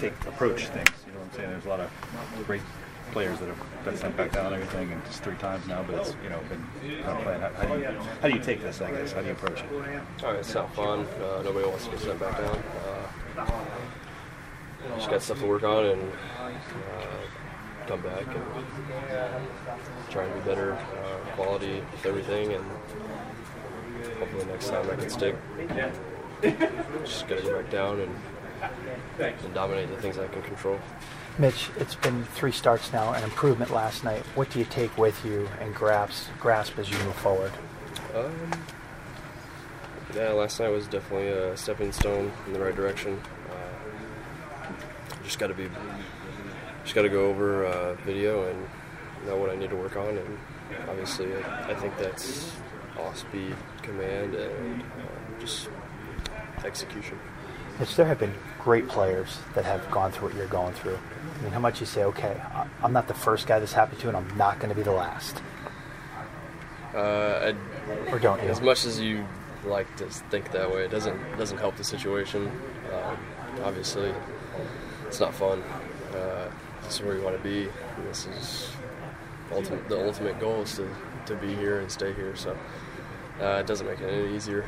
Take approach things. You know what I'm saying? There's a lot of great players that have been sent back down and everything, and just three times now. But it's you know been kind of playing. How, how, do you, how do you take this? I guess how do you approach it? All right, it's not fun. Uh, nobody wants to get sent back down. Uh, just got stuff to work on and uh, come back and try and be better uh, quality with everything and hopefully next time I can stick. Just gotta go back down and, and dominate the things I can control. Mitch, it's been three starts now, an improvement last night. What do you take with you and grasp, grasp as you move forward? Um, yeah, last night was definitely a stepping stone in the right direction. Uh, just got to be, just got to go over uh, video and know what I need to work on, and obviously I, I think that's off speed, command, and uh, just execution. Mitch, there have been great players that have gone through what you're going through. I mean, how much you say, okay, I'm not the first guy this happened to, and I'm not going to be the last. Uh, Or don't you? As much as you like to think that way, it doesn't doesn't help the situation. Um, obviously, it's not fun. Uh, this is where you want to be. And this is ultimate. The ultimate goal is to, to be here and stay here. So uh, it doesn't make it any easier.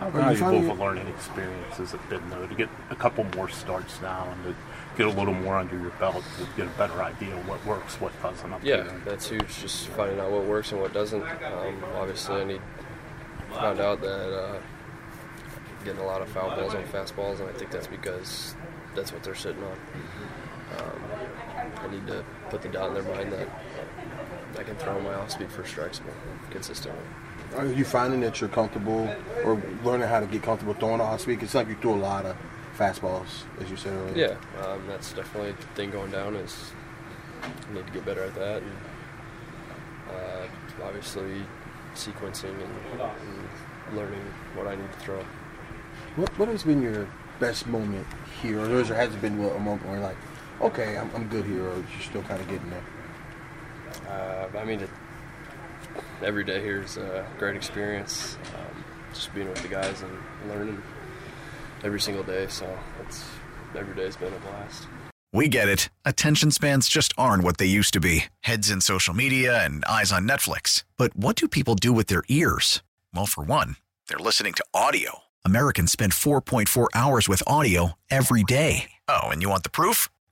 How Well, you you both find- a learning experience has it been though to get a couple more starts now and to get a little more under your belt to get a better idea of what works, what doesn't Yeah, there. that's huge. Just finding out what works and what doesn't. Um, obviously, I need found out that uh, getting a lot of foul balls on fastballs, and I think that's because that's what they're sitting on. Um, I need to put the doubt in their mind that I can throw my off-speed for strikes more consistently. Are you finding that you're comfortable or learning how to get comfortable throwing off speed? It's like you threw a lot of fastballs, as you said earlier. Yeah, um, that's definitely the thing going down is I need to get better at that, and uh, obviously sequencing and, and learning what I need to throw. What, what has been your best moment here, or there has been a moment where you're like, okay, I'm, I'm good here, or you're still kind of getting there? Uh, I mean, it, every day here is a great experience. Um, just being with the guys and learning every single day. So it's every day's been a blast. We get it. Attention spans just aren't what they used to be heads in social media and eyes on Netflix. But what do people do with their ears? Well, for one, they're listening to audio. Americans spend 4.4 hours with audio every day. Oh, and you want the proof?